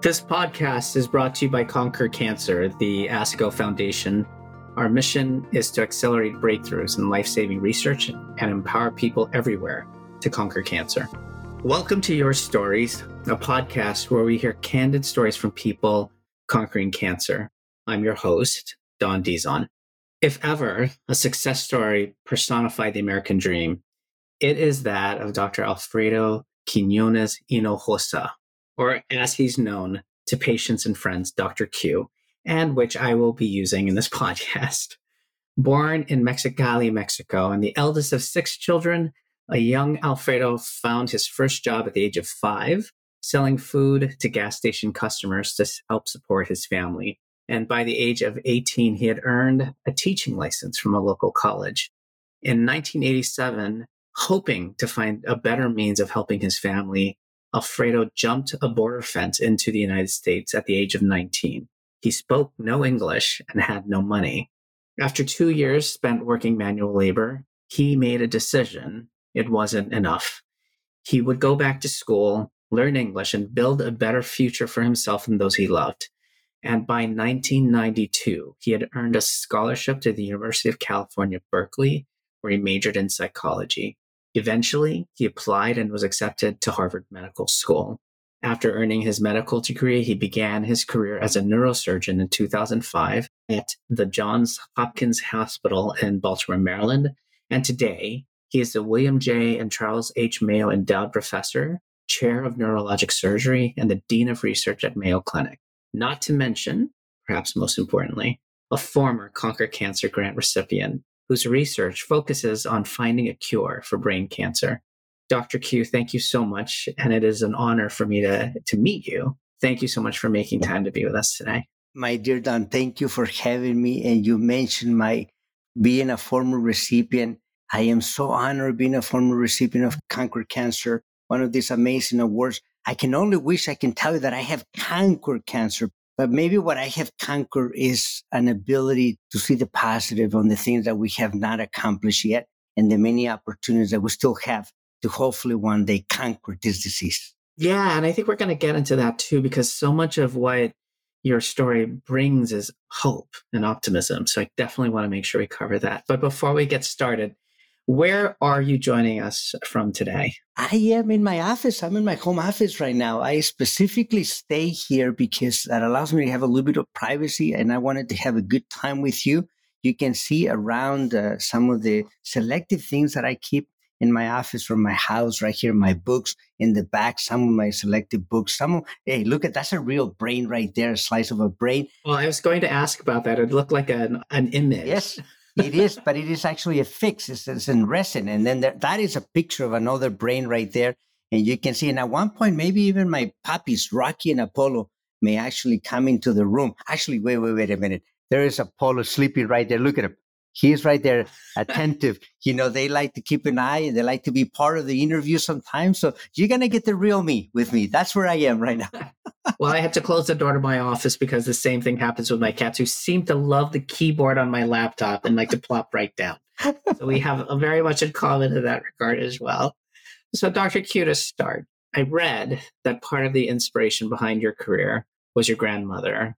This podcast is brought to you by Conquer Cancer, the ASCO Foundation. Our mission is to accelerate breakthroughs in life saving research and empower people everywhere to conquer cancer. Welcome to Your Stories, a podcast where we hear candid stories from people conquering cancer. I'm your host, Don Dizon. If ever a success story personified the American dream, it is that of Dr. Alfredo Quiñones Hinojosa, or as he's known to patients and friends, Dr. Q, and which I will be using in this podcast. Born in Mexicali, Mexico, and the eldest of six children, a young Alfredo found his first job at the age of five, selling food to gas station customers to help support his family. And by the age of 18, he had earned a teaching license from a local college. In 1987, hoping to find a better means of helping his family, Alfredo jumped a border fence into the United States at the age of 19. He spoke no English and had no money. After two years spent working manual labor, he made a decision. It wasn't enough. He would go back to school, learn English, and build a better future for himself and those he loved. And by 1992, he had earned a scholarship to the University of California, Berkeley, where he majored in psychology. Eventually, he applied and was accepted to Harvard Medical School. After earning his medical degree, he began his career as a neurosurgeon in 2005 at the Johns Hopkins Hospital in Baltimore, Maryland. And today, he is the William J. and Charles H. Mayo Endowed Professor, Chair of Neurologic Surgery, and the Dean of Research at Mayo Clinic. Not to mention, perhaps most importantly, a former Conquer Cancer Grant recipient whose research focuses on finding a cure for brain cancer. Dr. Q, thank you so much. And it is an honor for me to, to meet you. Thank you so much for making time to be with us today. My dear Don, thank you for having me. And you mentioned my being a former recipient. I am so honored being a former recipient of Conquer Cancer, one of these amazing awards. I can only wish I can tell you that I have conquered cancer, but maybe what I have conquered is an ability to see the positive on the things that we have not accomplished yet and the many opportunities that we still have to hopefully one day conquer this disease. Yeah. And I think we're going to get into that too, because so much of what your story brings is hope and optimism. So I definitely want to make sure we cover that. But before we get started, where are you joining us from today? I am in my office. I'm in my home office right now. I specifically stay here because that allows me to have a little bit of privacy and I wanted to have a good time with you. You can see around uh, some of the selective things that I keep in my office from my house right here, my books in the back, some of my selected books. Some of, hey, look at that's a real brain right there, a slice of a brain. Well, I was going to ask about that. It looked like an, an image. Yes it is, but it is actually a fix. It's, it's in resin. And then there, that is a picture of another brain right there. And you can see, and at one point, maybe even my puppies, Rocky and Apollo, may actually come into the room. Actually, wait, wait, wait a minute. There is Apollo sleeping right there. Look at him. He's right there, attentive. you know, they like to keep an eye and they like to be part of the interview sometimes. So you're to get the real me with me. That's where I am right now. well, I had to close the door to my office because the same thing happens with my cats who seem to love the keyboard on my laptop and like to plop right down. so we have a very much in common in that regard as well. So, Dr. Q, to start, I read that part of the inspiration behind your career was your grandmother,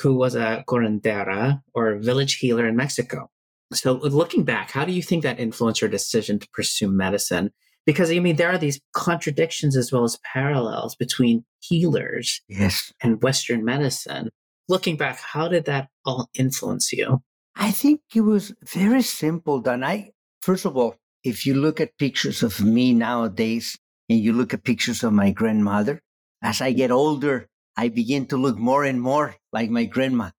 who was a curandera or village healer in Mexico. So, looking back, how do you think that influenced your decision to pursue medicine? Because I mean, there are these contradictions as well as parallels between healers yes. and Western medicine. Looking back, how did that all influence you? I think it was very simple, Don. I first of all, if you look at pictures of me nowadays and you look at pictures of my grandmother, as I get older, I begin to look more and more like my grandma.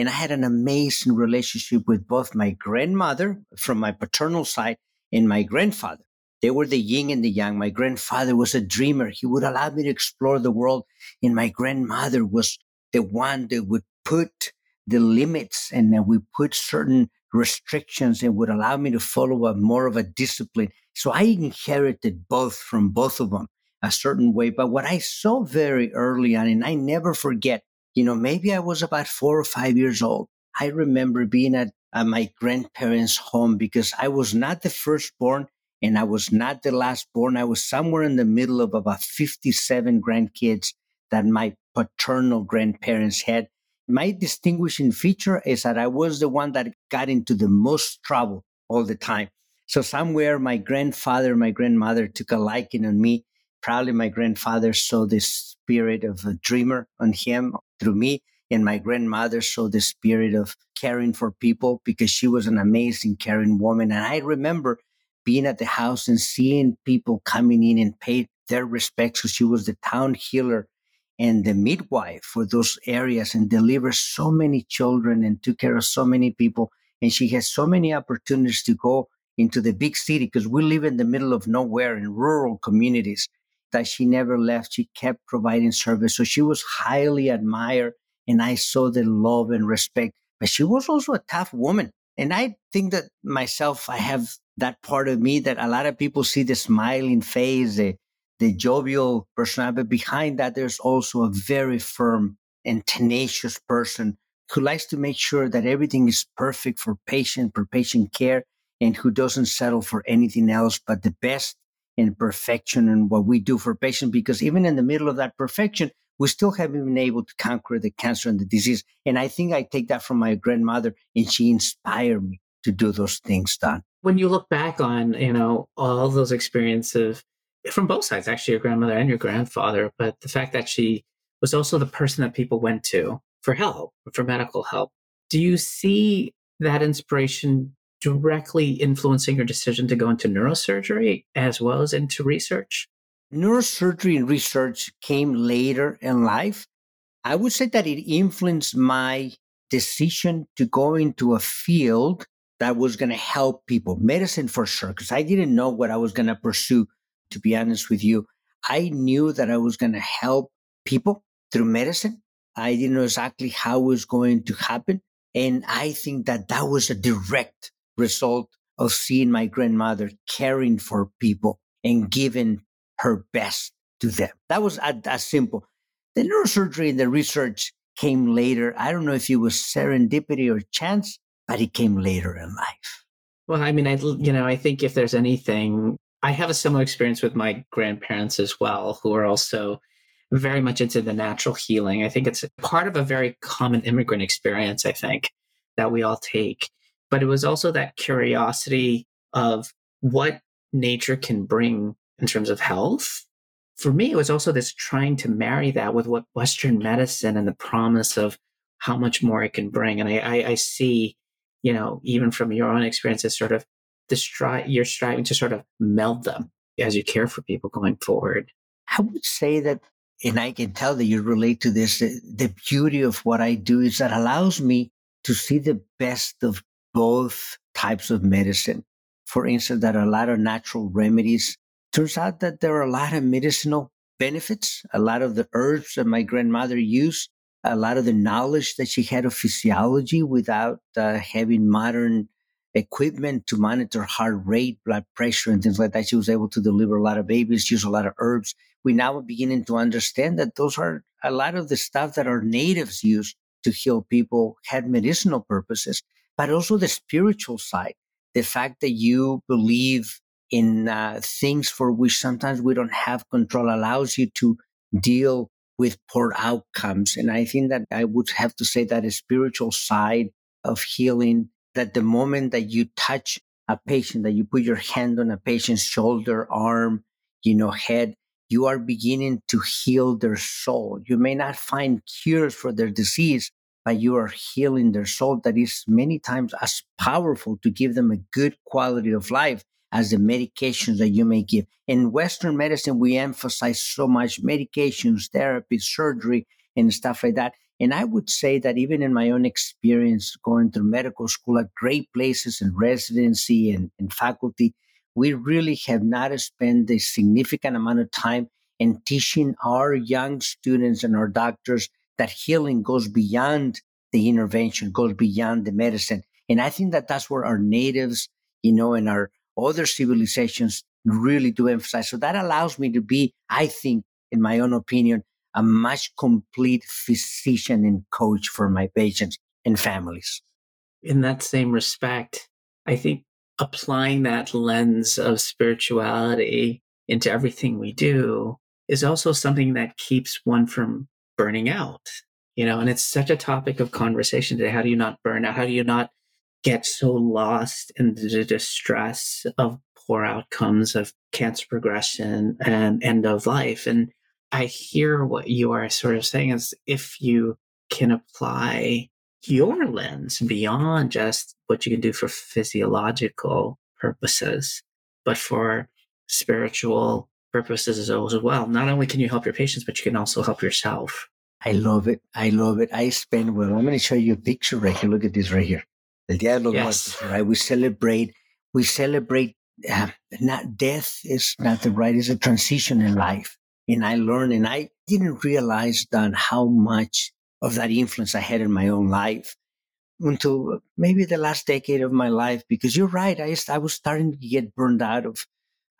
And I had an amazing relationship with both my grandmother from my paternal side and my grandfather. They were the yin and the yang. My grandfather was a dreamer. He would allow me to explore the world. And my grandmother was the one that would put the limits and then we put certain restrictions and would allow me to follow a more of a discipline. So I inherited both from both of them a certain way. But what I saw very early on, and I never forget, you know, maybe I was about four or five years old. I remember being at, at my grandparents' home because I was not the firstborn and I was not the last born. I was somewhere in the middle of about 57 grandkids that my paternal grandparents had. My distinguishing feature is that I was the one that got into the most trouble all the time. So somewhere my grandfather, my grandmother took a liking on me. Probably my grandfather saw the spirit of a dreamer on him through me. And my grandmother saw the spirit of caring for people because she was an amazing caring woman. And I remember being at the house and seeing people coming in and pay their respects because she was the town healer and the midwife for those areas and delivered so many children and took care of so many people. And she has so many opportunities to go into the big city because we live in the middle of nowhere in rural communities that she never left. She kept providing service. So she was highly admired and I saw the love and respect. But she was also a tough woman. And I think that myself, I have that part of me that a lot of people see the smiling face, the, the jovial personality. But behind that, there's also a very firm and tenacious person who likes to make sure that everything is perfect for patient, for patient care, and who doesn't settle for anything else but the best and perfection and what we do for patients. Because even in the middle of that perfection, we still haven't been able to conquer the cancer and the disease. And I think I take that from my grandmother, and she inspired me to do those things, Don. When you look back on, you know, all those experiences from both sides, actually, your grandmother and your grandfather, but the fact that she was also the person that people went to for help, for medical help. Do you see that inspiration directly influencing your decision to go into neurosurgery as well as into research? Neurosurgery and research came later in life. I would say that it influenced my decision to go into a field that was going to help people. Medicine for sure, because I didn't know what I was going to pursue, to be honest with you. I knew that I was going to help people through medicine. I didn't know exactly how it was going to happen. And I think that that was a direct result of seeing my grandmother caring for people and giving her best to them. That was uh, as simple. The neurosurgery and the research came later. I don't know if it was serendipity or chance, but it came later in life. Well, I mean, I you know, I think if there's anything, I have a similar experience with my grandparents as well, who are also very much into the natural healing. I think it's part of a very common immigrant experience. I think that we all take but it was also that curiosity of what nature can bring in terms of health. For me, it was also this trying to marry that with what Western medicine and the promise of how much more it can bring. And I, I, I see, you know, even from your own experiences, sort of the stri- you're striving to sort of meld them as you care for people going forward. I would say that, and I can tell that you relate to this, the beauty of what I do is that allows me to see the best of both types of medicine. For instance, that a lot of natural remedies. Turns out that there are a lot of medicinal benefits, a lot of the herbs that my grandmother used, a lot of the knowledge that she had of physiology without uh, having modern equipment to monitor heart rate, blood pressure, and things like that. She was able to deliver a lot of babies, use a lot of herbs. We now are beginning to understand that those are a lot of the stuff that our natives use to heal people had medicinal purposes but also the spiritual side. The fact that you believe in uh, things for which sometimes we don't have control allows you to deal with poor outcomes. And I think that I would have to say that a spiritual side of healing, that the moment that you touch a patient, that you put your hand on a patient's shoulder, arm, you know, head, you are beginning to heal their soul. You may not find cures for their disease, but you are healing their soul that is many times as powerful to give them a good quality of life as the medications that you may give. In Western medicine, we emphasize so much medications, therapy, surgery, and stuff like that. And I would say that even in my own experience going through medical school at great places and residency and, and faculty, we really have not spent a significant amount of time in teaching our young students and our doctors that healing goes beyond the intervention, goes beyond the medicine. And I think that that's where our natives, you know, and our other civilizations really do emphasize. So that allows me to be, I think, in my own opinion, a much complete physician and coach for my patients and families. In that same respect, I think applying that lens of spirituality into everything we do is also something that keeps one from burning out, you know, and it's such a topic of conversation today. How do you not burn out? How do you not get so lost in the distress of poor outcomes of cancer progression and end of life? And I hear what you are sort of saying is if you can apply your lens beyond just what you can do for physiological purposes, but for spiritual purposes as well. Not only can you help your patients, but you can also help yourself. I love it. I love it. I spend, well, I'm going to show you a picture right here. Look at this right here. El Día de los yes. Muertos, right? We celebrate, we celebrate, uh, not death is not the right, it's a transition in life. And I learned, and I didn't realize that how much of that influence I had in my own life until maybe the last decade of my life. Because you're right, I, I was starting to get burned out of,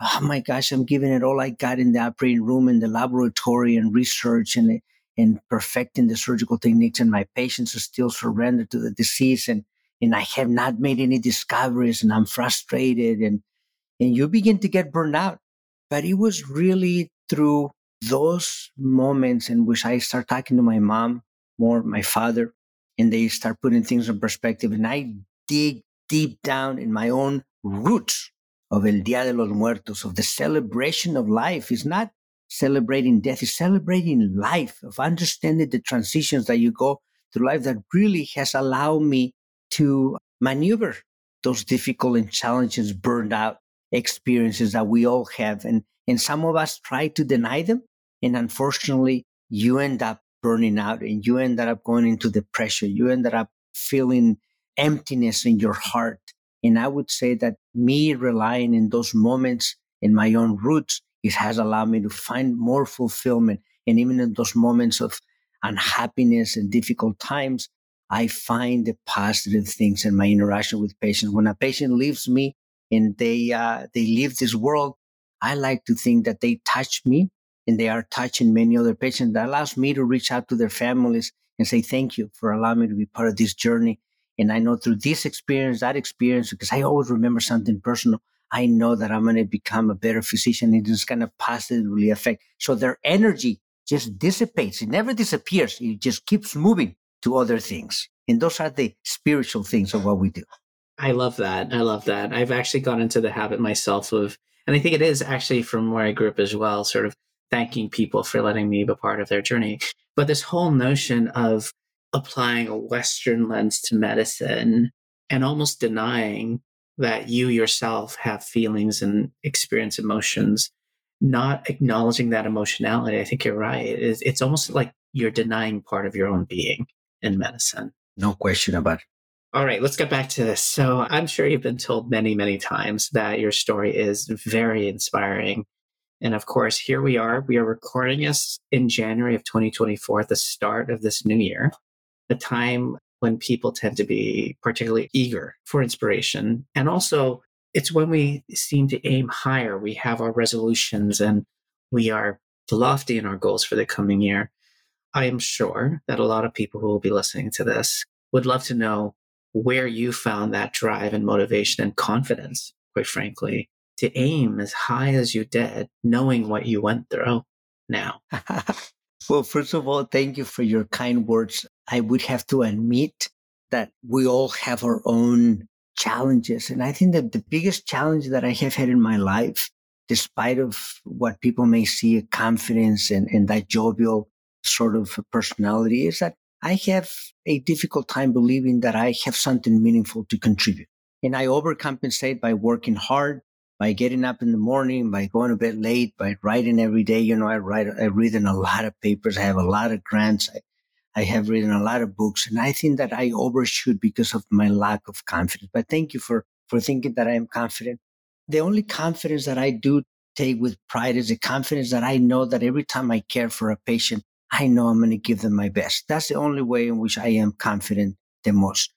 oh my gosh, I'm giving it all I got in the operating room, in the laboratory, and research, and and perfecting the surgical techniques. And my patients are still surrendered to the disease, and and I have not made any discoveries, and I'm frustrated, and and you begin to get burned out. But it was really through those moments in which I start talking to my mom more my father, and they start putting things in perspective. And I dig deep down in my own roots of El Dia de los Muertos, of the celebration of life. It's not celebrating death, is celebrating life, of understanding the transitions that you go through life that really has allowed me to maneuver those difficult and challenging, burned out experiences that we all have. And, and some of us try to deny them. And unfortunately, you end up burning out and you end up going into depression. You end up feeling emptiness in your heart. And I would say that me relying in those moments in my own roots, it has allowed me to find more fulfillment. And even in those moments of unhappiness and difficult times, I find the positive things in my interaction with patients. When a patient leaves me and they, uh, they leave this world, I like to think that they touch me and they are touching many other patients. That allows me to reach out to their families and say, thank you for allowing me to be part of this journey. And I know through this experience, that experience, because I always remember something personal, I know that I'm going to become a better physician. It is going to positively affect. So their energy just dissipates. It never disappears. It just keeps moving to other things. And those are the spiritual things of what we do. I love that. I love that. I've actually got into the habit myself of, and I think it is actually from where I grew up as well, sort of thanking people for letting me be a part of their journey. But this whole notion of applying a Western lens to medicine and almost denying that you yourself have feelings and experience emotions, not acknowledging that emotionality, I think you're right. It's, it's almost like you're denying part of your own being in medicine. No question about it. All right, let's get back to this. So, I'm sure you've been told many, many times that your story is very inspiring and of course, here we are. We are recording this in January of 2024, at the start of this new year, a time when people tend to be particularly eager for inspiration. And also, it's when we seem to aim higher. We have our resolutions and we are lofty in our goals for the coming year. I am sure that a lot of people who will be listening to this would love to know where you found that drive and motivation and confidence, quite frankly, to aim as high as you did, knowing what you went through now? well, first of all, thank you for your kind words. I would have to admit that we all have our own challenges. And I think that the biggest challenge that I have had in my life, despite of what people may see, confidence and, and that jovial sort of personality, is that I have a difficult time believing that I have something meaningful to contribute. And I overcompensate by working hard, by getting up in the morning, by going to bed late, by writing every day. You know, I write, I read in a lot of papers. I have a lot of grants. I, I have written a lot of books and I think that I overshoot because of my lack of confidence. But thank you for, for thinking that I am confident. The only confidence that I do take with pride is the confidence that I know that every time I care for a patient, I know I'm going to give them my best. That's the only way in which I am confident the most.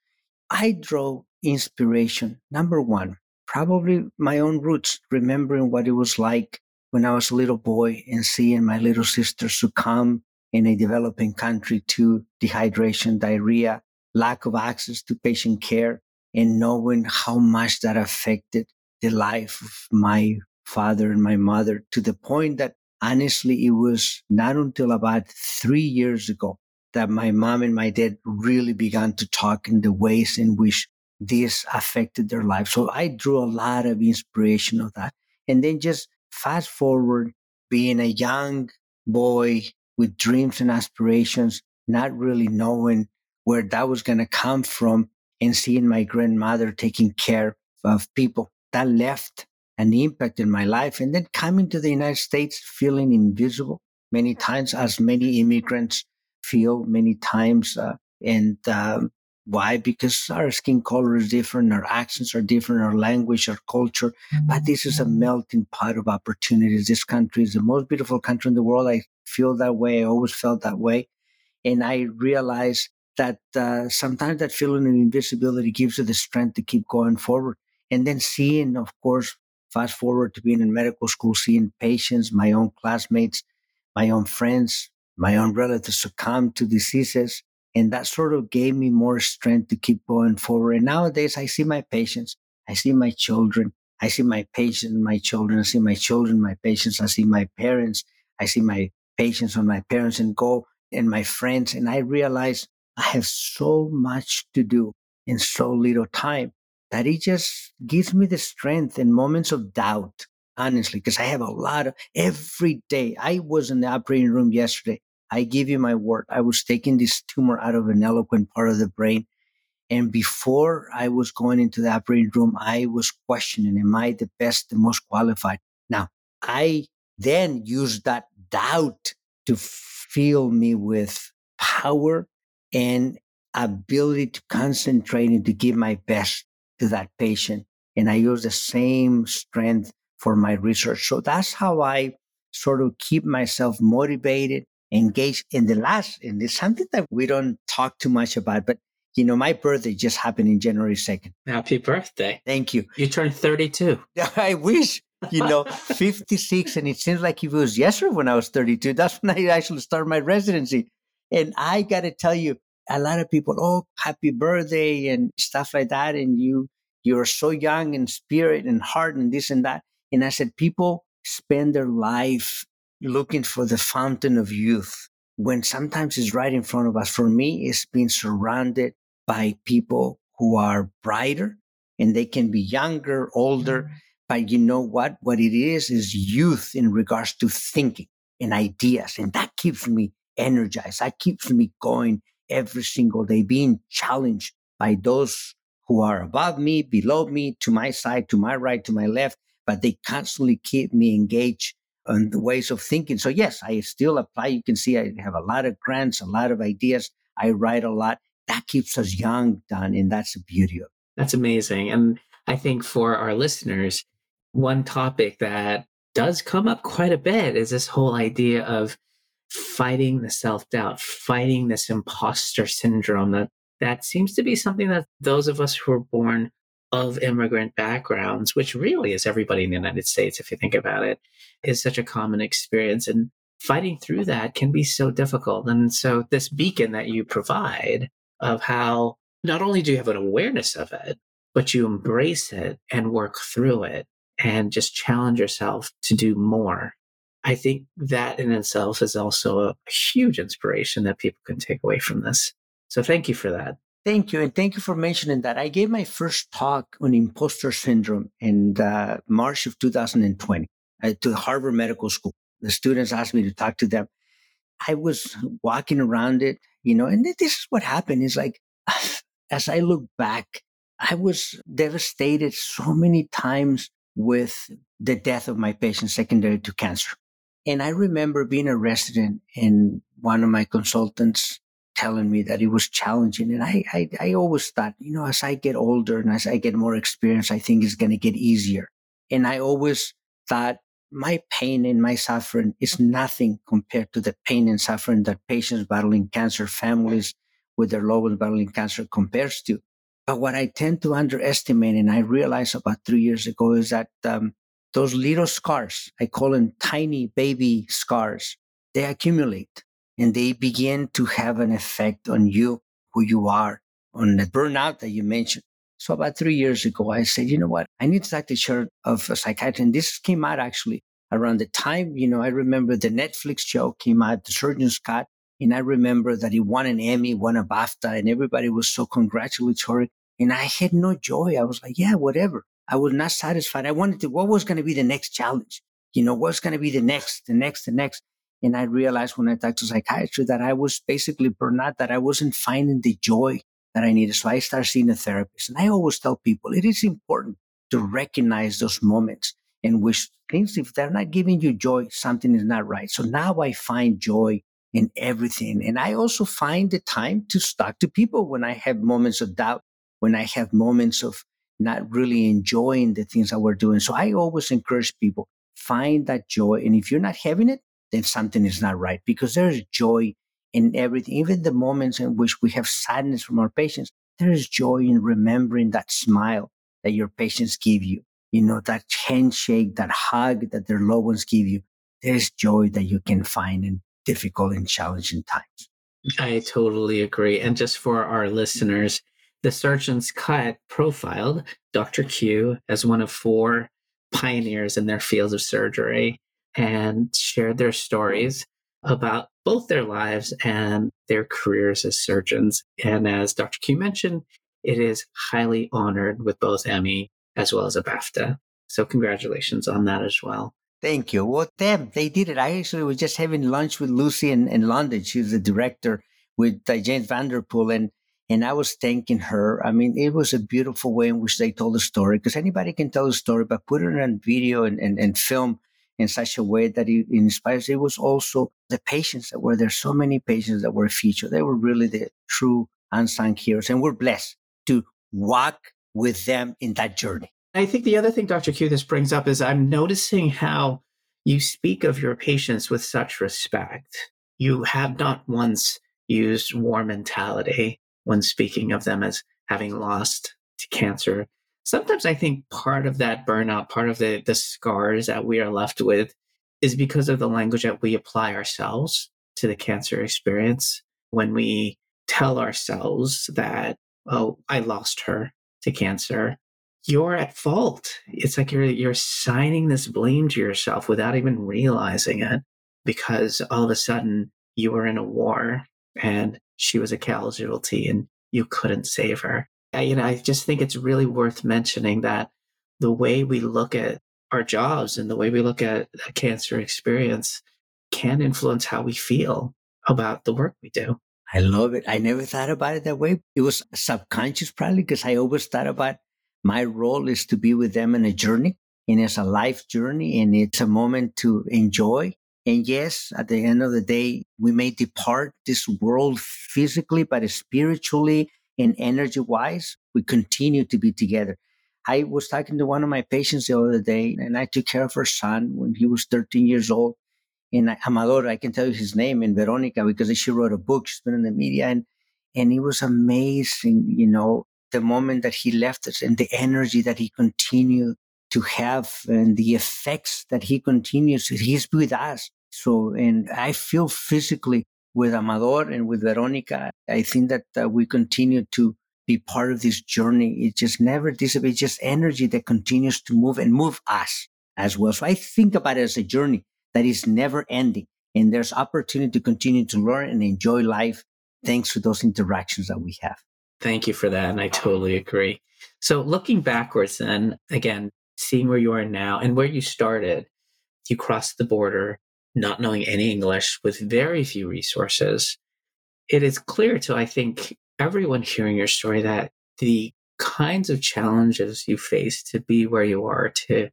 I draw inspiration, number one, probably my own roots, remembering what it was like when I was a little boy and seeing my little sister succumb in a developing country to dehydration, diarrhea, lack of access to patient care, and knowing how much that affected the life of my father and my mother to the point that honestly, it was not until about three years ago that my mom and my dad really began to talk in the ways in which this affected their life. So I drew a lot of inspiration of that. And then just fast forward, being a young boy with dreams and aspirations, not really knowing where that was going to come from, and seeing my grandmother taking care of people that left an impact in my life. And then coming to the United States, feeling invisible many times, as many immigrants feel many times. Uh, and um, why? Because our skin color is different, our accents are different, our language, our culture. But this is a melting pot of opportunities. This country is the most beautiful country in the world. I feel that way. I always felt that way. And I realized that uh, sometimes that feeling of invisibility gives you the strength to keep going forward. And then seeing, of course, fast forward to being in medical school, seeing patients, my own classmates, my own friends, my own relatives succumb to diseases. And that sort of gave me more strength to keep going forward. And nowadays I see my patients, I see my children, I see my patients, my children, I see my children, my patients, I see my parents, I see my patients and my parents and go and my friends. And I realize I have so much to do in so little time that it just gives me the strength in moments of doubt, honestly, because I have a lot of every day. I was in the operating room yesterday. I give you my word. I was taking this tumor out of an eloquent part of the brain. And before I was going into the operating room, I was questioning, am I the best, the most qualified? Now, I then used that doubt to fill me with power and ability to concentrate and to give my best to that patient. And I use the same strength for my research. So that's how I sort of keep myself motivated, engaged in the last, and it's something that we don't talk too much about, but you know, my birthday just happened in January 2nd. Happy birthday. Thank you. You turned 32. I wish, you know, 56. And it seems like it was yesterday when I was 32. That's when I actually started my residency. And I got to tell you, a lot of people, oh, happy birthday and stuff like that. And you, you're so young in spirit and heart and this and that. And I said, people spend their life looking for the fountain of youth when sometimes it's right in front of us. For me, it's being surrounded by people who are brighter and they can be younger, older. Mm-hmm. But you know what? What it is is youth in regards to thinking and ideas. And that keeps me energized. That keeps me going every single day, being challenged by those who are above me, below me, to my side, to my right, to my left, but they constantly keep me engaged on the ways of thinking. So yes, I still apply. You can see I have a lot of grants, a lot of ideas. I write a lot. That keeps us young, Don, and that's the beauty of it. That's amazing. And I think for our listeners, one topic that does come up quite a bit is this whole idea of fighting the self doubt, fighting this imposter syndrome that that seems to be something that those of us who are born of immigrant backgrounds, which really is everybody in the United States, if you think about it, is such a common experience. And fighting through that can be so difficult. And so, this beacon that you provide of how not only do you have an awareness of it, but you embrace it and work through it and just challenge yourself to do more I think that in itself is also a huge inspiration that people can take away from this. So thank you for that. Thank you. And thank you for mentioning that. I gave my first talk on imposter syndrome in uh, March of 2020 uh, to Harvard Medical School. The students asked me to talk to them. I was walking around it, you know, and this is what happened is like, as I look back, I was devastated so many times with the death of my patient secondary to cancer. And I remember being a resident and one of my consultants telling me that it was challenging. And I, I, I always thought, you know, as I get older and as I get more experience, I think it's going to get easier. And I always thought my pain and my suffering is nothing compared to the pain and suffering that patients battling cancer, families with their loved ones battling cancer compares to. But what I tend to underestimate, and I realized about three years ago, is that um, those little scars, I call them tiny baby scars, they accumulate and they begin to have an effect on you, who you are, on the burnout that you mentioned. So about three years ago, I said, you know what? I need to talk to chair of a psychiatrist. And this came out actually around the time, you know, I remember the Netflix show came out, The Surgeon's Cut, and I remember that he won an Emmy, won a BAFTA, and everybody was so congratulatory. And I had no joy. I was like, yeah, whatever. I was not satisfied. I wanted to, what was going to be the next challenge? You know, what's going to be the next, the next, the next? And I realized when I talked to psychiatry that I was basically burned out, that I wasn't finding the joy that I needed. So I started seeing a therapist. And I always tell people it is important to recognize those moments in which things, if they're not giving you joy, something is not right. So now I find joy in everything. And I also find the time to talk to people when I have moments of doubt, when I have moments of not really enjoying the things that we're doing. So I always encourage people, find that joy. And if you're not having it, then something is not right because there's joy in everything, even the moments in which we have sadness from our patients. There is joy in remembering that smile that your patients give you, you know, that handshake, that hug that their loved ones give you. There's joy that you can find in difficult and challenging times. I totally agree. And just for our listeners, the Surgeon's Cut profiled Dr. Q as one of four pioneers in their fields of surgery and shared their stories about both their lives and their careers as surgeons. And as Dr. Q mentioned, it is highly honored with both Emmy as well as a BAFTA. So congratulations on that as well. Thank you. Well, them, they did it. I actually was just having lunch with Lucy in, in London. She was the director with uh, James Vanderpool. And, and I was thanking her. I mean, it was a beautiful way in which they told the story because anybody can tell a story, but put it on video and, and, and film in such a way that it inspires. It was also the patients that were there. So many patients that were featured. They were really the true unsung heroes. And we're blessed to walk with them in that journey. I think the other thing, Dr. Q, this brings up is I'm noticing how you speak of your patients with such respect. You have not once used war mentality when speaking of them as having lost to cancer. Sometimes I think part of that burnout, part of the, the scars that we are left with is because of the language that we apply ourselves to the cancer experience. When we tell ourselves that, oh, I lost her to cancer, you're at fault. It's like you're you're signing this blame to yourself without even realizing it because all of a sudden you were in a war and she was a casualty and you couldn't save her. I, you know, I just think it's really worth mentioning that the way we look at our jobs and the way we look at a cancer experience can influence how we feel about the work we do. I love it. I never thought about it that way. It was subconscious, probably, because I always thought about my role is to be with them in a journey, and it's a life journey, and it's a moment to enjoy. And yes, at the end of the day, we may depart this world physically, but spiritually and energy wise, we continue to be together. I was talking to one of my patients the other day, and I took care of her son when he was 13 years old. And Amador, I can tell you his name, and Veronica, because she wrote a book. She's been in the media, and and it was amazing, you know, the moment that he left us and the energy that he continued to have and the effects that he continues, to he's with us. So, and I feel physically with Amador and with Veronica, I think that uh, we continue to be part of this journey. It just never dissipates, just energy that continues to move and move us as well. So I think about it as a journey that is never ending. And there's opportunity to continue to learn and enjoy life thanks to those interactions that we have. Thank you for that. And I totally agree. So, looking backwards, then again, seeing where you are now and where you started, you crossed the border, not knowing any English with very few resources. It is clear to, I think, everyone hearing your story that the kinds of challenges you faced to be where you are, to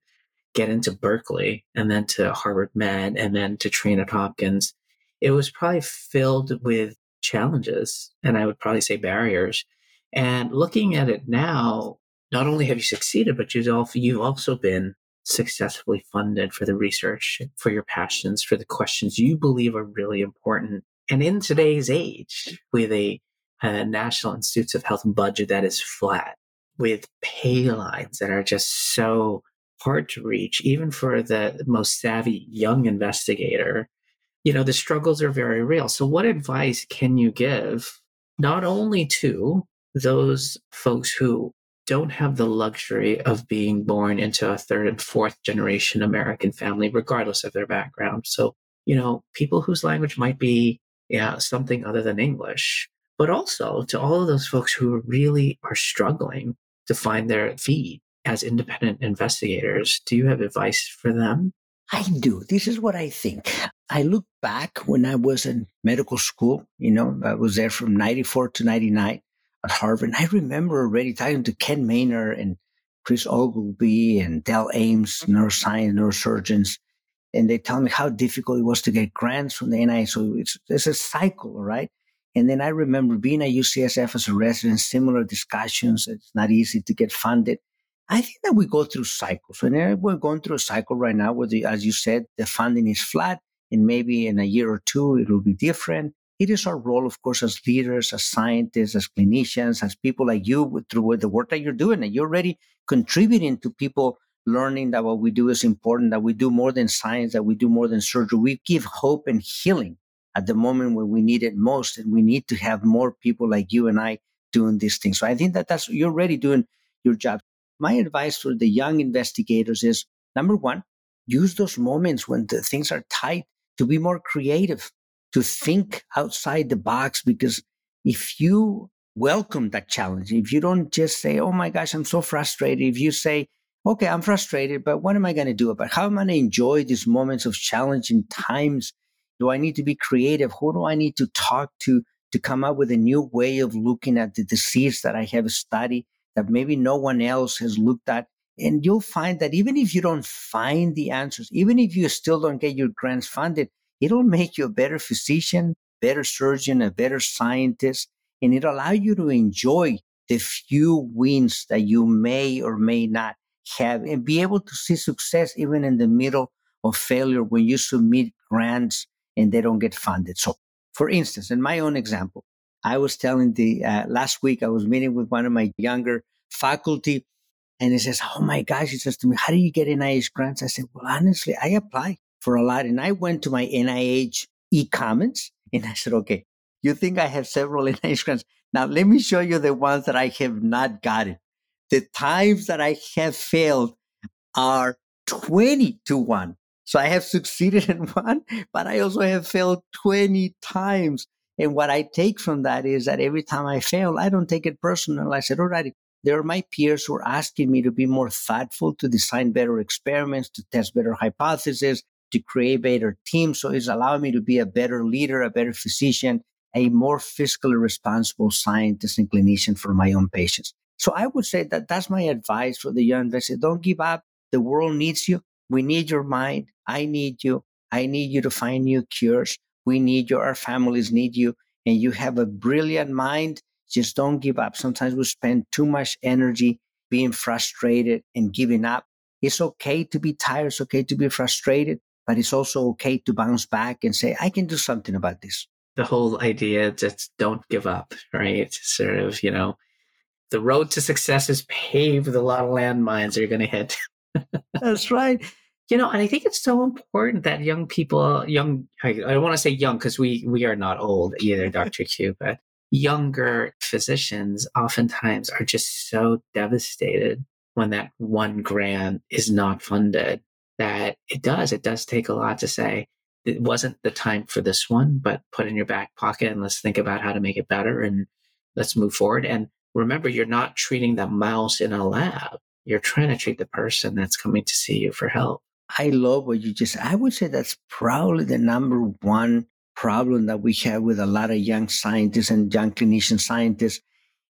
get into Berkeley and then to Harvard Med and then to train at Hopkins, it was probably filled with challenges and I would probably say barriers and looking at it now, not only have you succeeded, but you've also been successfully funded for the research, for your passions, for the questions you believe are really important. And in today's age, with a, a National Institutes of Health budget that is flat, with pay lines that are just so hard to reach, even for the most savvy young investigator, you know, the struggles are very real. So, what advice can you give not only to those folks who don't have the luxury of being born into a third and fourth generation American family, regardless of their background. So, you know, people whose language might be yeah, something other than English, but also to all of those folks who really are struggling to find their feet as independent investigators. Do you have advice for them? I do. This is what I think. I look back when I was in medical school, you know, I was there from 94 to 99 at Harvard. And I remember already talking to Ken Maynard and Chris Ogilvy and Dell Ames, mm-hmm. neuroscience, neurosurgeons. And they tell me how difficult it was to get grants from the NIH. So it's, it's a cycle, right? And then I remember being at UCSF as a resident, similar discussions. It's not easy to get funded. I think that we go through cycles. And we're going through a cycle right now where, the, as you said, the funding is flat, and maybe in a year or two it will be different. It is our role, of course, as leaders, as scientists, as clinicians, as people like you, through the work that you're doing, and you're already contributing to people learning that what we do is important, that we do more than science, that we do more than surgery. We give hope and healing at the moment when we need it most, and we need to have more people like you and I doing these things. So I think that that's you're already doing your job my advice for the young investigators is number one, use those moments when the things are tight to be more creative, to think outside the box. Because if you welcome that challenge, if you don't just say, oh my gosh, I'm so frustrated, if you say, okay, I'm frustrated, but what am I going to do about it? How am I going to enjoy these moments of challenging times? Do I need to be creative? Who do I need to talk to to come up with a new way of looking at the disease that I have studied? that maybe no one else has looked at. And you'll find that even if you don't find the answers, even if you still don't get your grants funded, it'll make you a better physician, better surgeon, a better scientist, and it'll allow you to enjoy the few wins that you may or may not have and be able to see success even in the middle of failure when you submit grants and they don't get funded. So, for instance, in my own example, I was telling the uh, last week I was meeting with one of my younger faculty, and he says, "Oh my gosh!" He says to me, "How do you get NIH grants?" I said, "Well, honestly, I apply for a lot, and I went to my NIH eCommons, and I said, okay, you think I have several NIH grants? Now let me show you the ones that I have not gotten. The times that I have failed are 20 to 1. So I have succeeded in one, but I also have failed 20 times. And what I take from that is that every time I fail, I don't take it personal. I said, all right, there are my peers who are asking me to be more thoughtful, to design better experiments, to test better hypotheses, to create better teams. So it's allowing me to be a better leader, a better physician, a more fiscally responsible scientist and clinician for my own patients. So I would say that that's my advice for the young investor. Don't give up. The world needs you. We need your mind. I need you. I need you to find new cures. We need you. Our families need you. And you have a brilliant mind. Just don't give up. Sometimes we spend too much energy being frustrated and giving up. It's okay to be tired. It's okay to be frustrated, but it's also okay to bounce back and say, I can do something about this. The whole idea just don't give up, right? Sort of, you know, the road to success is paved with a lot of landmines you're going to hit. That's right you know, and I think it's so important that young people, young, I, don't want to say young because we we are not old either, Dr. Q, but younger physicians oftentimes are just so devastated when that one grant is not funded that it does, it does take a lot to say, it wasn't the time for this one, but put in your back pocket and let's think about how to make it better and let's move forward. And remember, you're not treating the mouse in a lab. You're trying to treat the person that's coming to see you for help. I love what you just, I would say that's probably the number one problem that we have with a lot of young scientists and young clinician scientists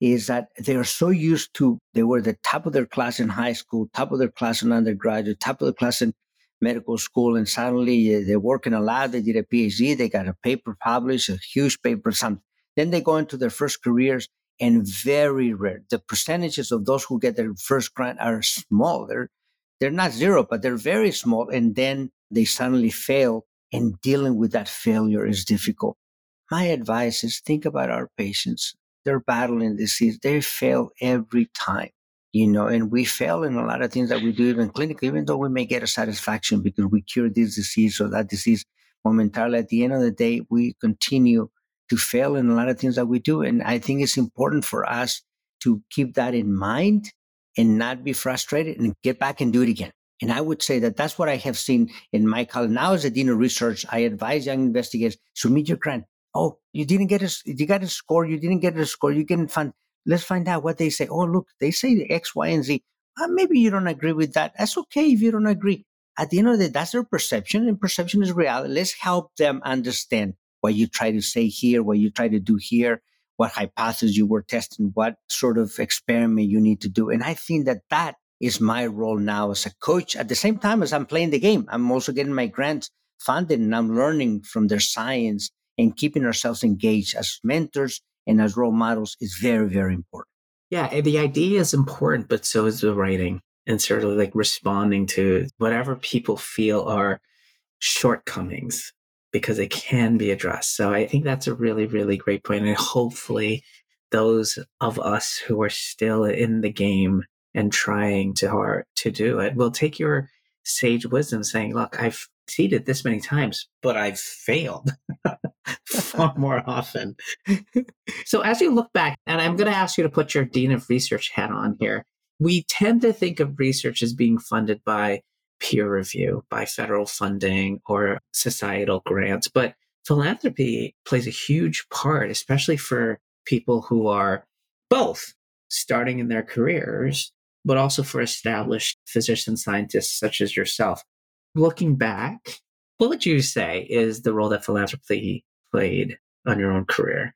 is that they are so used to, they were the top of their class in high school, top of their class in undergraduate, top of the class in medical school, and suddenly uh, they work in a lab, they did a PhD, they got a paper published, a huge paper, something. Then they go into their first careers and very rare. The percentages of those who get their first grant are small. They're they're not zero, but they're very small. And then they suddenly fail, and dealing with that failure is difficult. My advice is think about our patients. They're battling disease. They fail every time, you know, and we fail in a lot of things that we do, even clinically, even though we may get a satisfaction because we cure this disease or that disease momentarily. At the end of the day, we continue to fail in a lot of things that we do. And I think it's important for us to keep that in mind and not be frustrated and get back and do it again. And I would say that that's what I have seen in my college. Now, as a dean of research, I advise young investigators submit your grant. Oh, you didn't get a, you got a score. You didn't get a score. You can find, let's find out what they say. Oh, look, they say X, Y, and Z. Uh, maybe you don't agree with that. That's okay if you don't agree. At the end of the day, that's their perception, and perception is reality. Let's help them understand what you try to say here, what you try to do here, what hypothesis you were testing, what sort of experiment you need to do. And I think that that is my role now as a coach. At the same time as I'm playing the game, I'm also getting my grants funded and I'm learning from their science and keeping ourselves engaged as mentors and as role models is very, very important. Yeah, the idea is important, but so is the writing and sort of like responding to whatever people feel are shortcomings because it can be addressed. So I think that's a really, really great point. And hopefully, those of us who are still in the game and trying to hard to do it will take your sage wisdom saying, look, I've succeeded this many times, but I've failed far more often. so as you look back, and I'm going to ask you to put your Dean of Research hat on here, we tend to think of research as being funded by peer review, by federal funding or societal grants, but philanthropy plays a huge part, especially for people who are both starting in their careers, but also for established physician scientists such as yourself. Looking back, what would you say is the role that philanthropy played on your own career?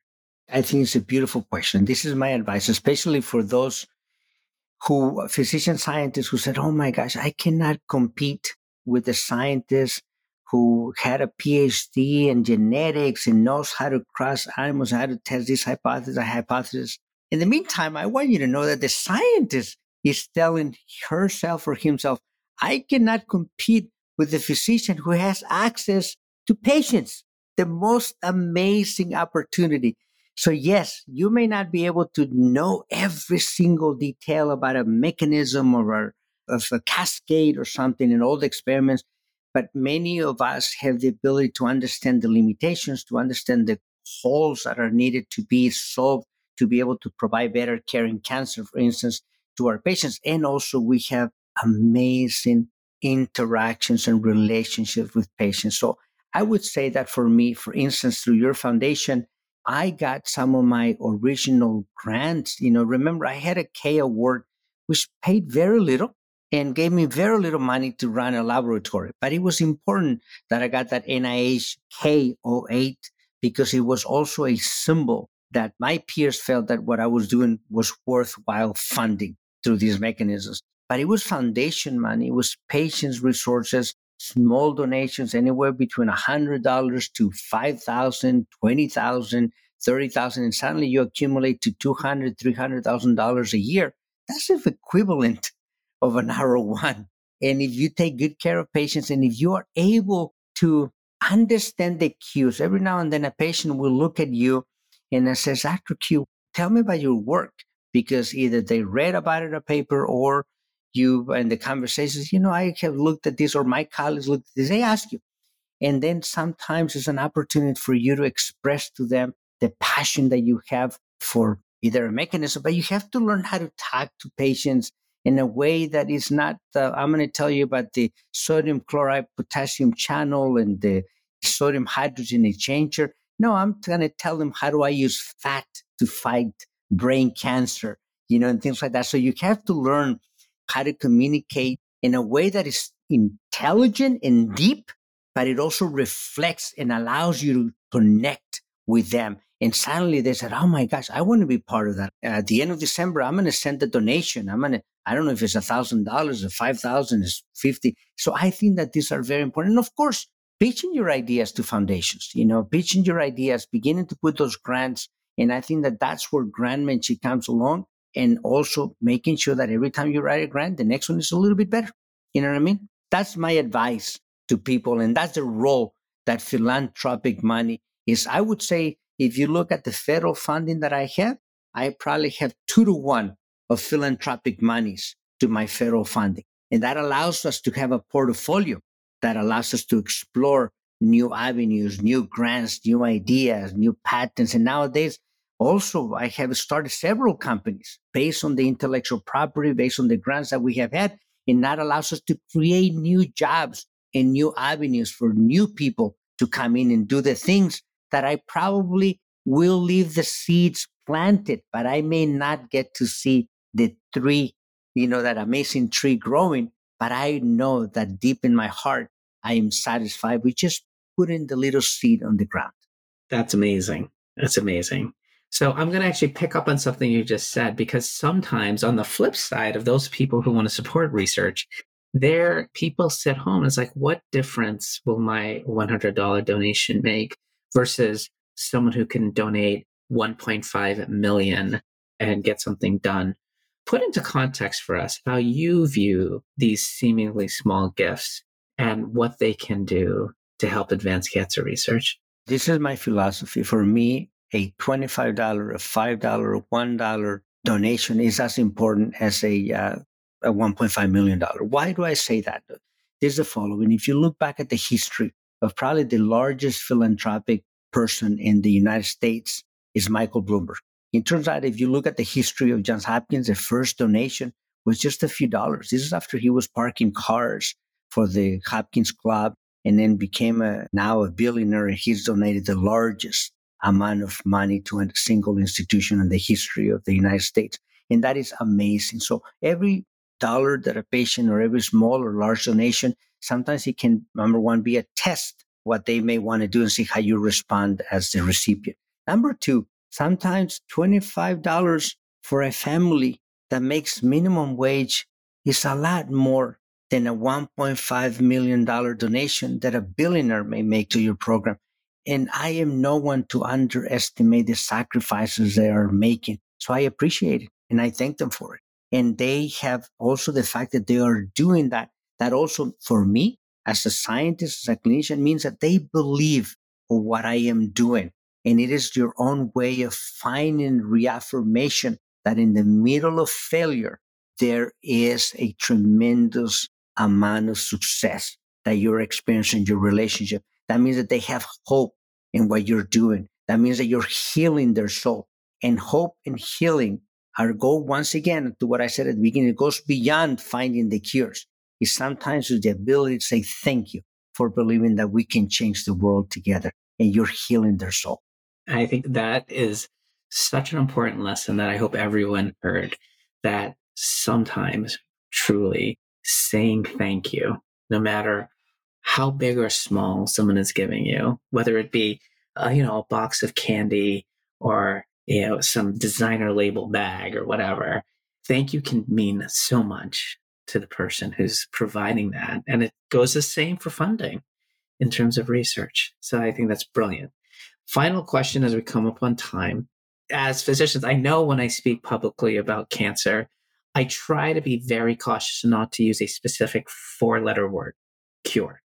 I think it's a beautiful question. This is my advice, especially for those who, physician scientists who said, Oh my gosh, I cannot compete with the scientist who had a PhD in genetics and knows how to cross animals, how to test this hypothesis, a hypothesis. In the meantime, I want you to know that the scientist is telling herself or himself, I cannot compete with the physician who has access to patients. The most amazing opportunity. So yes, you may not be able to know every single detail about a mechanism or a, of a cascade or something in all the experiments, but many of us have the ability to understand the limitations, to understand the holes that are needed to be solved to be able to provide better care in cancer, for instance, to our patients. And also we have amazing interactions and relationships with patients. So I would say that for me, for instance, through your foundation, I got some of my original grants. You know, remember I had a K award, which paid very little and gave me very little money to run a laboratory. But it was important that I got that NIH K08 because it was also a symbol that my peers felt that what I was doing was worthwhile funding through these mechanisms. But it was foundation money, it was patients' resources, small donations anywhere between $100 to $5,000, $20,000, $30,000, and suddenly you accumulate to $200,000, $300,000 a year. That's the equivalent of an R01. And if you take good care of patients and if you are able to understand the cues, every now and then a patient will look at you and says, Dr. Q, tell me about your work. Because either they read about it in a paper or you and the conversations, you know, I have looked at this or my colleagues looked at this, they ask you. And then sometimes it's an opportunity for you to express to them the passion that you have for either a mechanism, but you have to learn how to talk to patients in a way that is not, uh, I'm going to tell you about the sodium chloride potassium channel and the sodium hydrogen exchanger. No, I'm going to tell them how do I use fat to fight brain cancer, you know, and things like that. So you have to learn how to communicate in a way that is intelligent and mm-hmm. deep, but it also reflects and allows you to connect with them. And suddenly they said, Oh my gosh, I want to be part of that. At the end of December, I'm going to send a donation. I'm going to, I don't know if it's a thousand dollars or five thousand, is 50. So I think that these are very important. And of course, pitching your ideas to foundations, you know, pitching your ideas, beginning to put those grants. And I think that that's where grantmanship comes along and also making sure that every time you write a grant, the next one is a little bit better. You know what I mean? That's my advice to people. And that's the role that philanthropic money is. I would say if you look at the federal funding that I have, I probably have two to one of philanthropic monies to my federal funding. And that allows us to have a portfolio that allows us to explore new avenues, new grants, new ideas, new patents. And nowadays, Also, I have started several companies based on the intellectual property, based on the grants that we have had, and that allows us to create new jobs and new avenues for new people to come in and do the things that I probably will leave the seeds planted, but I may not get to see the tree, you know, that amazing tree growing. But I know that deep in my heart, I am satisfied with just putting the little seed on the ground. That's amazing. That's amazing. So I'm going to actually pick up on something you just said because sometimes on the flip side of those people who want to support research, there people sit home and it's like, what difference will my $100 donation make versus someone who can donate 1.5 million and get something done? Put into context for us how you view these seemingly small gifts and what they can do to help advance cancer research. This is my philosophy. For me, a $25, a $5, a $1 donation is as important as a uh, a $1.5 million. Why do I say that? There's the following. If you look back at the history of probably the largest philanthropic person in the United States is Michael Bloomberg. It turns out if you look at the history of Johns Hopkins, the first donation was just a few dollars. This is after he was parking cars for the Hopkins Club and then became a, now a billionaire and he's donated the largest amount of money to a single institution in the history of the United States. And that is amazing. So every dollar that a patient or every small or large donation, sometimes it can, number one, be a test what they may want to do and see how you respond as the recipient. Number two, sometimes $25 for a family that makes minimum wage is a lot more than a $1.5 million donation that a billionaire may make to your program. And I am no one to underestimate the sacrifices they are making. So I appreciate it and I thank them for it. And they have also the fact that they are doing that that also for me as a scientist as a clinician means that they believe what i am doing. And it is your own way of finding reaffirmation that in the middle of failure there is a tremendous amount of success that you're experiencing in your relationship. That means that they have hope in what you're doing that means that you're healing their soul and hope and healing are go once again, to what I said at the beginning, it goes beyond finding the cures. It's sometimes the ability to say thank you for believing that we can change the world together and you're healing their soul. I think that is such an important lesson that I hope everyone heard that sometimes truly saying thank you, no matter how big or small someone is giving you, whether it be, uh, you know, a box of candy or you know, some designer label bag or whatever. Thank you can mean so much to the person who's providing that. And it goes the same for funding in terms of research. So I think that's brilliant. Final question as we come up on time. As physicians, I know when I speak publicly about cancer, I try to be very cautious not to use a specific four letter word, cure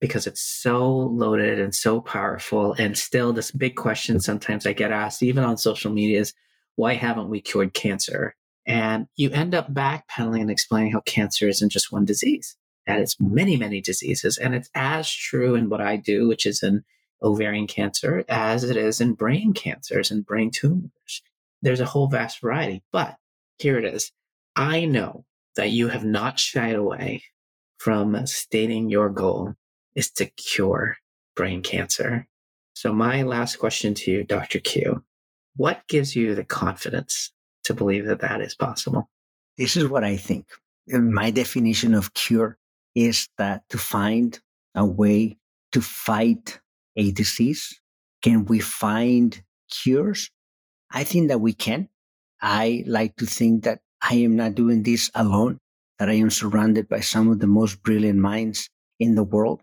because it's so loaded and so powerful. And still, this big question sometimes I get asked, even on social media, is why haven't we cured cancer? And you end up backpedaling and explaining how cancer isn't just one disease, that it's many, many diseases. And it's as true in what I do, which is in ovarian cancer, as it is in brain cancers and brain tumors. There's a whole vast variety. But here it is. I know that you have not shied away from stating your goal is to cure brain cancer. So, my last question to you, Dr. Q what gives you the confidence to believe that that is possible? This is what I think. My definition of cure is that to find a way to fight a disease. Can we find cures? I think that we can. I like to think that I am not doing this alone, that I am surrounded by some of the most brilliant minds in the world.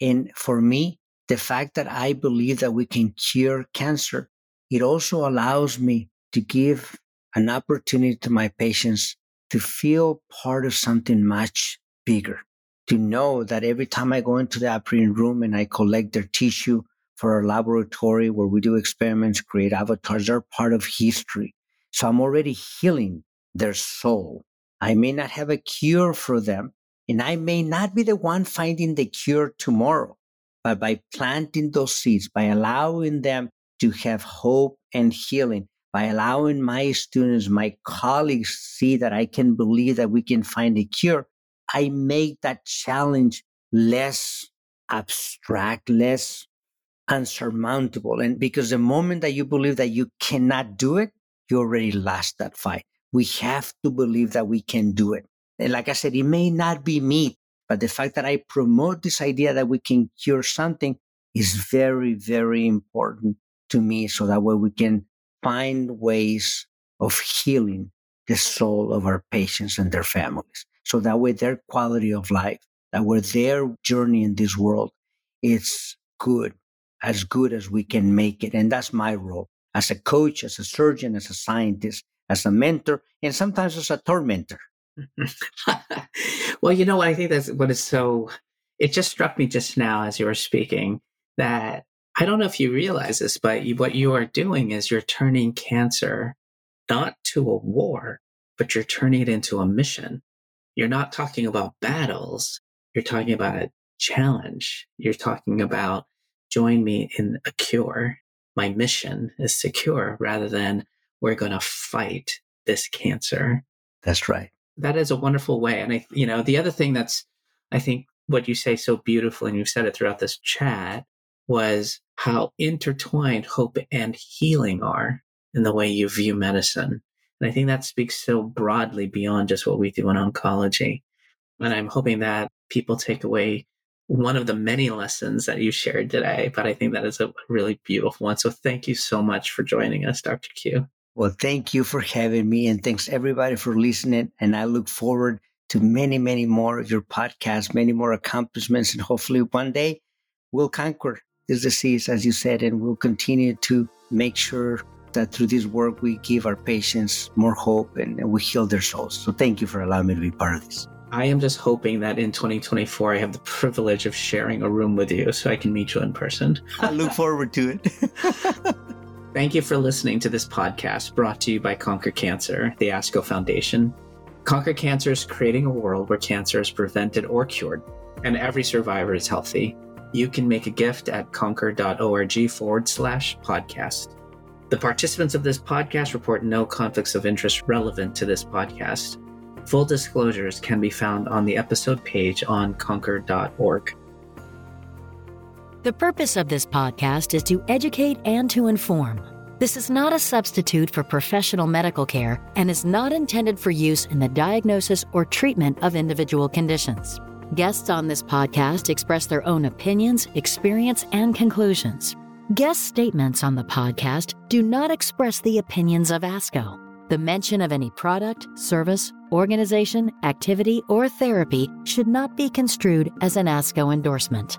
And for me, the fact that I believe that we can cure cancer, it also allows me to give an opportunity to my patients to feel part of something much bigger, to know that every time I go into the operating room and I collect their tissue for our laboratory where we do experiments, create avatars, they're part of history. So I'm already healing their soul. I may not have a cure for them, and I may not be the one finding the cure tomorrow, but by planting those seeds, by allowing them to have hope and healing, by allowing my students, my colleagues see that I can believe that we can find a cure, I make that challenge less abstract, less unsurmountable. And because the moment that you believe that you cannot do it, you already lost that fight. We have to believe that we can do it. Like I said, it may not be me, but the fact that I promote this idea that we can cure something is very, very important to me. So that way we can find ways of healing the soul of our patients and their families. So that way their quality of life, that way their journey in this world is good, as good as we can make it. And that's my role as a coach, as a surgeon, as a scientist, as a mentor, and sometimes as a tormentor. well, you know what? I think that's what is so, it just struck me just now as you were speaking that I don't know if you realize this, but you, what you are doing is you're turning cancer not to a war, but you're turning it into a mission. You're not talking about battles. You're talking about a challenge. You're talking about join me in a cure. My mission is secure rather than we're going to fight this cancer. That's right. That is a wonderful way. And I, you know, the other thing that's, I think what you say so beautifully, and you've said it throughout this chat, was how intertwined hope and healing are in the way you view medicine. And I think that speaks so broadly beyond just what we do in oncology. And I'm hoping that people take away one of the many lessons that you shared today, but I think that is a really beautiful one. So thank you so much for joining us, Dr. Q. Well, thank you for having me, and thanks everybody for listening. And I look forward to many, many more of your podcasts, many more accomplishments, and hopefully one day we'll conquer this disease, as you said, and we'll continue to make sure that through this work we give our patients more hope and, and we heal their souls. So thank you for allowing me to be part of this. I am just hoping that in 2024 I have the privilege of sharing a room with you so I can meet you in person. I look forward to it. Thank you for listening to this podcast brought to you by Conquer Cancer, the ASCO Foundation. Conquer Cancer is creating a world where cancer is prevented or cured, and every survivor is healthy. You can make a gift at conquer.org forward slash podcast. The participants of this podcast report no conflicts of interest relevant to this podcast. Full disclosures can be found on the episode page on conquer.org. The purpose of this podcast is to educate and to inform. This is not a substitute for professional medical care and is not intended for use in the diagnosis or treatment of individual conditions. Guests on this podcast express their own opinions, experience, and conclusions. Guest statements on the podcast do not express the opinions of ASCO. The mention of any product, service, organization, activity, or therapy should not be construed as an ASCO endorsement.